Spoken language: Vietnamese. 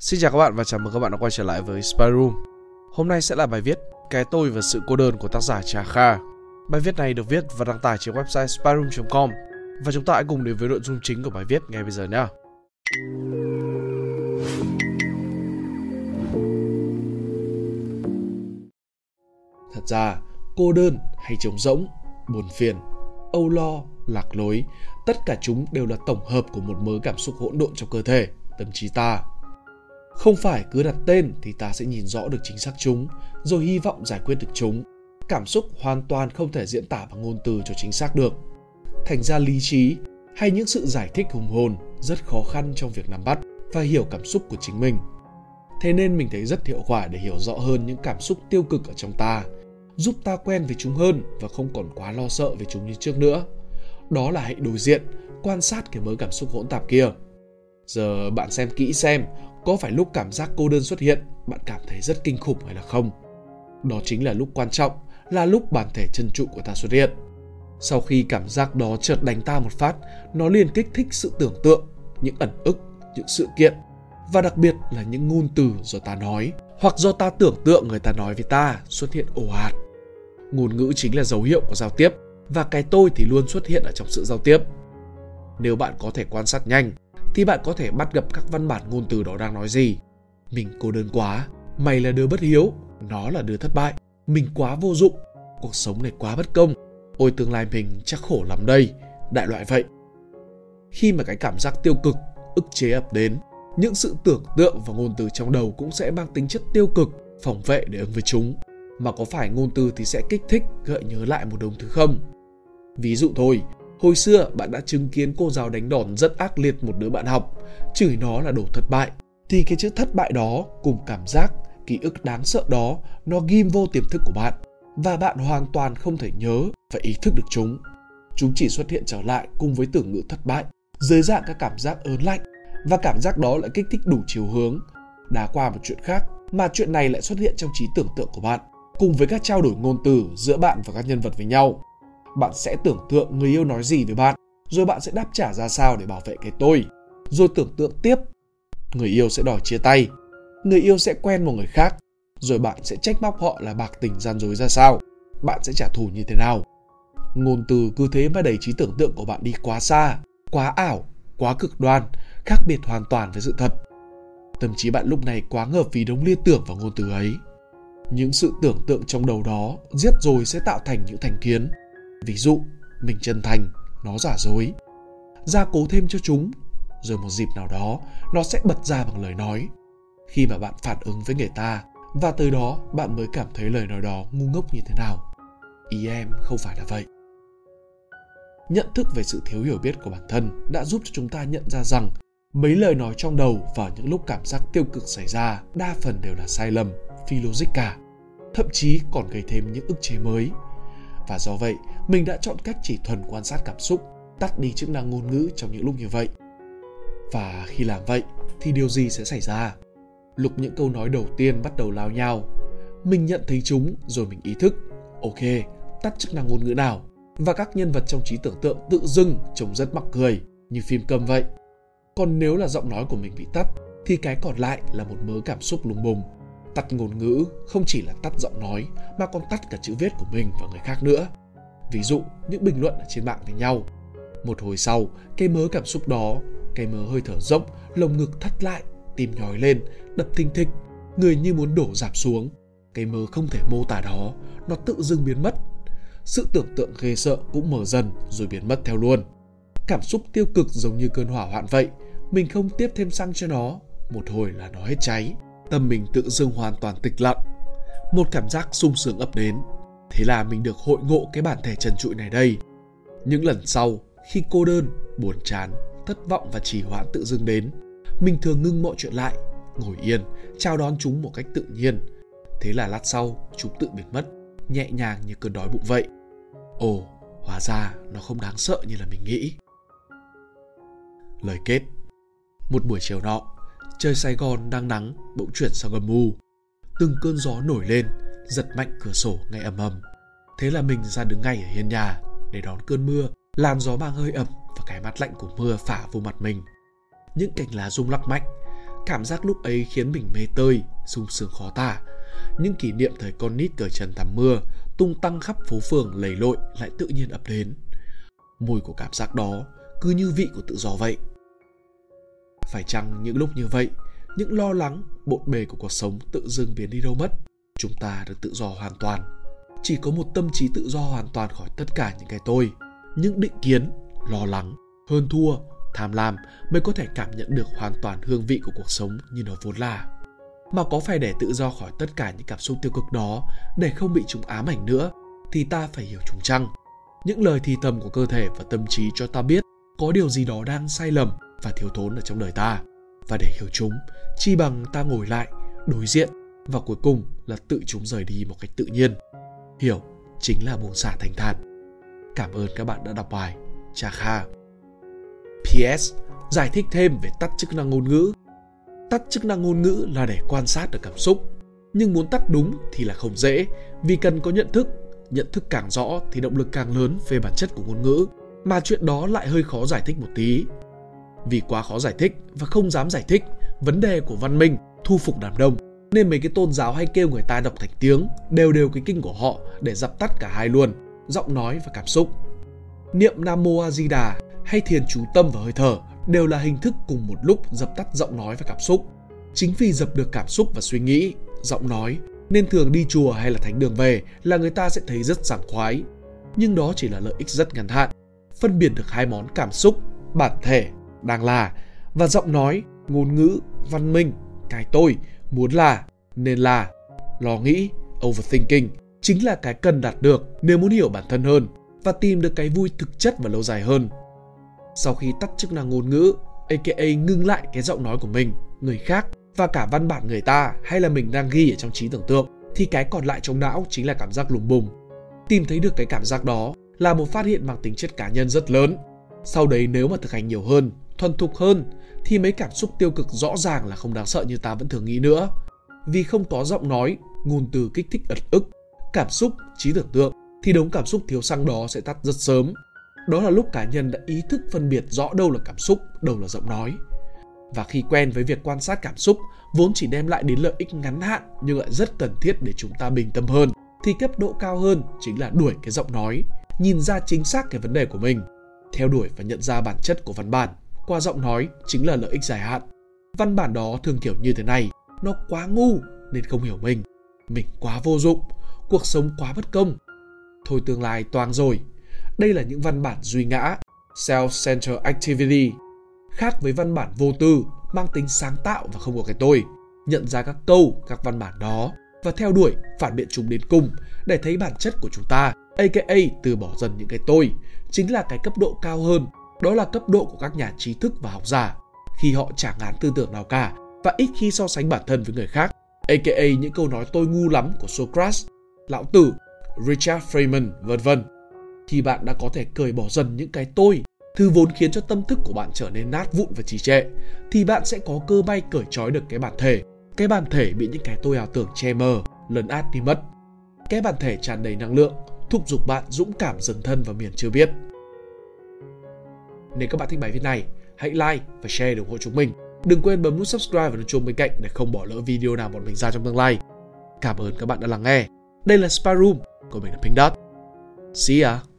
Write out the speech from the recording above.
Xin chào các bạn và chào mừng các bạn đã quay trở lại với Spy Room. Hôm nay sẽ là bài viết Cái tôi và sự cô đơn của tác giả Trà Kha. Bài viết này được viết và đăng tải trên website spyroom.com và chúng ta hãy cùng đến với nội dung chính của bài viết ngay bây giờ nhé. Thật ra, cô đơn hay trống rỗng, buồn phiền, âu lo, lạc lối, tất cả chúng đều là tổng hợp của một mớ cảm xúc hỗn độn trong cơ thể, tâm trí ta. Không phải cứ đặt tên thì ta sẽ nhìn rõ được chính xác chúng, rồi hy vọng giải quyết được chúng. Cảm xúc hoàn toàn không thể diễn tả bằng ngôn từ cho chính xác được. Thành ra lý trí hay những sự giải thích hùng hồn rất khó khăn trong việc nắm bắt và hiểu cảm xúc của chính mình. Thế nên mình thấy rất hiệu quả để hiểu rõ hơn những cảm xúc tiêu cực ở trong ta, giúp ta quen với chúng hơn và không còn quá lo sợ về chúng như trước nữa. Đó là hãy đối diện, quan sát cái mớ cảm xúc hỗn tạp kia. Giờ bạn xem kỹ xem có phải lúc cảm giác cô đơn xuất hiện, bạn cảm thấy rất kinh khủng hay là không? Đó chính là lúc quan trọng, là lúc bản thể chân trụ của ta xuất hiện. Sau khi cảm giác đó chợt đánh ta một phát, nó liền kích thích sự tưởng tượng, những ẩn ức, những sự kiện, và đặc biệt là những ngôn từ do ta nói, hoặc do ta tưởng tượng người ta nói với ta xuất hiện ồ ạt. Ngôn ngữ chính là dấu hiệu của giao tiếp, và cái tôi thì luôn xuất hiện ở trong sự giao tiếp. Nếu bạn có thể quan sát nhanh thì bạn có thể bắt gặp các văn bản ngôn từ đó đang nói gì. Mình cô đơn quá, mày là đứa bất hiếu, nó là đứa thất bại, mình quá vô dụng, cuộc sống này quá bất công, ôi tương lai mình chắc khổ lắm đây, đại loại vậy. Khi mà cái cảm giác tiêu cực, ức chế ập đến, những sự tưởng tượng và ngôn từ trong đầu cũng sẽ mang tính chất tiêu cực, phòng vệ để ứng với chúng. Mà có phải ngôn từ thì sẽ kích thích, gợi nhớ lại một đống thứ không? Ví dụ thôi, Hồi xưa bạn đã chứng kiến cô giáo đánh đòn rất ác liệt một đứa bạn học, chửi nó là đồ thất bại. Thì cái chữ thất bại đó cùng cảm giác, ký ức đáng sợ đó nó ghim vô tiềm thức của bạn và bạn hoàn toàn không thể nhớ và ý thức được chúng. Chúng chỉ xuất hiện trở lại cùng với tưởng ngữ thất bại, dưới dạng các cảm giác ớn lạnh và cảm giác đó lại kích thích đủ chiều hướng. Đá qua một chuyện khác mà chuyện này lại xuất hiện trong trí tưởng tượng của bạn cùng với các trao đổi ngôn từ giữa bạn và các nhân vật với nhau bạn sẽ tưởng tượng người yêu nói gì với bạn, rồi bạn sẽ đáp trả ra sao để bảo vệ cái tôi. Rồi tưởng tượng tiếp, người yêu sẽ đòi chia tay, người yêu sẽ quen một người khác, rồi bạn sẽ trách móc họ là bạc tình gian dối ra sao, bạn sẽ trả thù như thế nào. Ngôn từ cứ thế mà đẩy trí tưởng tượng của bạn đi quá xa, quá ảo, quá cực đoan, khác biệt hoàn toàn với sự thật. Tâm trí bạn lúc này quá ngợp vì đống liên tưởng vào ngôn từ ấy. Những sự tưởng tượng trong đầu đó giết rồi sẽ tạo thành những thành kiến ví dụ, mình chân thành, nó giả dối. Gia cố thêm cho chúng, rồi một dịp nào đó, nó sẽ bật ra bằng lời nói. Khi mà bạn phản ứng với người ta, và từ đó bạn mới cảm thấy lời nói đó ngu ngốc như thế nào. Ý em không phải là vậy. Nhận thức về sự thiếu hiểu biết của bản thân đã giúp cho chúng ta nhận ra rằng mấy lời nói trong đầu vào những lúc cảm giác tiêu cực xảy ra đa phần đều là sai lầm, phi logic cả. Thậm chí còn gây thêm những ức chế mới và do vậy, mình đã chọn cách chỉ thuần quan sát cảm xúc, tắt đi chức năng ngôn ngữ trong những lúc như vậy. Và khi làm vậy, thì điều gì sẽ xảy ra? Lục những câu nói đầu tiên bắt đầu lao nhau, mình nhận thấy chúng rồi mình ý thức, ok, tắt chức năng ngôn ngữ nào? Và các nhân vật trong trí tưởng tượng tự dưng trông rất mắc cười, như phim câm vậy. Còn nếu là giọng nói của mình bị tắt, thì cái còn lại là một mớ cảm xúc lùng bùng tắt ngôn ngữ không chỉ là tắt giọng nói, mà còn tắt cả chữ viết của mình và người khác nữa. Ví dụ, những bình luận ở trên mạng với nhau. Một hồi sau, cái mớ cảm xúc đó, cái mớ hơi thở rộng, lồng ngực thắt lại, tim nhói lên, đập thình thịch, người như muốn đổ dạp xuống. Cái mớ không thể mô tả đó, nó tự dưng biến mất. Sự tưởng tượng ghê sợ cũng mở dần rồi biến mất theo luôn. Cảm xúc tiêu cực giống như cơn hỏa hoạn vậy, mình không tiếp thêm xăng cho nó, một hồi là nó hết cháy tâm mình tự dưng hoàn toàn tịch lặng. Một cảm giác sung sướng ập đến. Thế là mình được hội ngộ cái bản thể trần trụi này đây. Những lần sau, khi cô đơn, buồn chán, thất vọng và trì hoãn tự dưng đến, mình thường ngưng mọi chuyện lại, ngồi yên, chào đón chúng một cách tự nhiên. Thế là lát sau, chúng tự biến mất, nhẹ nhàng như cơn đói bụng vậy. Ồ, hóa ra nó không đáng sợ như là mình nghĩ. Lời kết. Một buổi chiều nọ trời Sài Gòn đang nắng bỗng chuyển sang âm u. Từng cơn gió nổi lên, giật mạnh cửa sổ ngay ầm ầm. Thế là mình ra đứng ngay ở hiên nhà để đón cơn mưa, làn gió mang hơi ẩm và cái mát lạnh của mưa phả vô mặt mình. Những cành lá rung lắc mạnh, cảm giác lúc ấy khiến mình mê tơi, sung sướng khó tả. Những kỷ niệm thời con nít cởi trần tắm mưa, tung tăng khắp phố phường lầy lội lại tự nhiên ập đến. Mùi của cảm giác đó cứ như vị của tự do vậy. Phải chăng những lúc như vậy, những lo lắng, bộn bề của cuộc sống tự dưng biến đi đâu mất? Chúng ta được tự do hoàn toàn. Chỉ có một tâm trí tự do hoàn toàn khỏi tất cả những cái tôi, những định kiến, lo lắng, hơn thua, tham lam mới có thể cảm nhận được hoàn toàn hương vị của cuộc sống như nó vốn là. Mà có phải để tự do khỏi tất cả những cảm xúc tiêu cực đó để không bị chúng ám ảnh nữa thì ta phải hiểu chúng chăng? Những lời thì thầm của cơ thể và tâm trí cho ta biết có điều gì đó đang sai lầm và thiếu thốn ở trong đời ta. Và để hiểu chúng, chi bằng ta ngồi lại, đối diện và cuối cùng là tự chúng rời đi một cách tự nhiên. Hiểu chính là buông xả thanh thản. Cảm ơn các bạn đã đọc bài. Cha Kha. PS. Giải thích thêm về tắt chức năng ngôn ngữ. Tắt chức năng ngôn ngữ là để quan sát được cảm xúc. Nhưng muốn tắt đúng thì là không dễ, vì cần có nhận thức. Nhận thức càng rõ thì động lực càng lớn về bản chất của ngôn ngữ. Mà chuyện đó lại hơi khó giải thích một tí. Vì quá khó giải thích và không dám giải thích vấn đề của văn minh, thu phục đám đông. Nên mấy cái tôn giáo hay kêu người ta đọc thành tiếng đều đều cái kinh của họ để dập tắt cả hai luôn giọng nói và cảm xúc. Niệm nam mô a di đà hay thiền chú tâm và hơi thở đều là hình thức cùng một lúc dập tắt giọng nói và cảm xúc. Chính vì dập được cảm xúc và suy nghĩ giọng nói nên thường đi chùa hay là thánh đường về là người ta sẽ thấy rất sảng khoái. Nhưng đó chỉ là lợi ích rất ngắn hạn phân biệt được hai món cảm xúc bản thể đang là. Và giọng nói, ngôn ngữ, văn minh, cái tôi, muốn là, nên là. Lo nghĩ, overthinking chính là cái cần đạt được nếu muốn hiểu bản thân hơn và tìm được cái vui thực chất và lâu dài hơn. Sau khi tắt chức năng ngôn ngữ aka ngưng lại cái giọng nói của mình, người khác và cả văn bản người ta hay là mình đang ghi ở trong trí tưởng tượng, thì cái còn lại trong não chính là cảm giác lùng bùng tìm thấy được cái cảm giác đó là một phát hiện mang tính chất cá nhân rất lớn. Sau đấy nếu mà thực hành nhiều hơn thuần thục hơn thì mấy cảm xúc tiêu cực rõ ràng là không đáng sợ như ta vẫn thường nghĩ nữa. Vì không có giọng nói, ngôn từ kích thích ật ức, cảm xúc, trí tưởng tượng thì đống cảm xúc thiếu xăng đó sẽ tắt rất sớm. Đó là lúc cá nhân đã ý thức phân biệt rõ đâu là cảm xúc, đâu là giọng nói. Và khi quen với việc quan sát cảm xúc vốn chỉ đem lại đến lợi ích ngắn hạn nhưng lại rất cần thiết để chúng ta bình tâm hơn thì cấp độ cao hơn chính là đuổi cái giọng nói, nhìn ra chính xác cái vấn đề của mình, theo đuổi và nhận ra bản chất của văn bản qua giọng nói chính là lợi ích dài hạn. Văn bản đó thường kiểu như thế này, nó quá ngu nên không hiểu mình. Mình quá vô dụng, cuộc sống quá bất công. Thôi tương lai toang rồi. Đây là những văn bản duy ngã, self-centered activity, khác với văn bản vô tư, mang tính sáng tạo và không có cái tôi. Nhận ra các câu, các văn bản đó và theo đuổi, phản biện chúng đến cùng để thấy bản chất của chúng ta, aka từ bỏ dần những cái tôi, chính là cái cấp độ cao hơn đó là cấp độ của các nhà trí thức và học giả khi họ chẳng ngán tư tưởng nào cả và ít khi so sánh bản thân với người khác, aka những câu nói tôi ngu lắm của Socrates, Lão Tử, Richard Feynman, vân vân. Thì bạn đã có thể cởi bỏ dần những cái tôi, thứ vốn khiến cho tâm thức của bạn trở nên nát vụn và trì trệ, thì bạn sẽ có cơ may cởi trói được cái bản thể. Cái bản thể bị những cái tôi ảo tưởng che mờ, lấn át đi mất. Cái bản thể tràn đầy năng lượng, thúc giục bạn dũng cảm dấn thân vào miền chưa biết. Nếu các bạn thích bài viết này, hãy like và share để ủng hộ chúng mình. Đừng quên bấm nút subscribe và nút chuông bên cạnh để không bỏ lỡ video nào bọn mình ra trong tương lai. Cảm ơn các bạn đã lắng nghe. Đây là Spy Room, của mình là Pink Dot. See ya!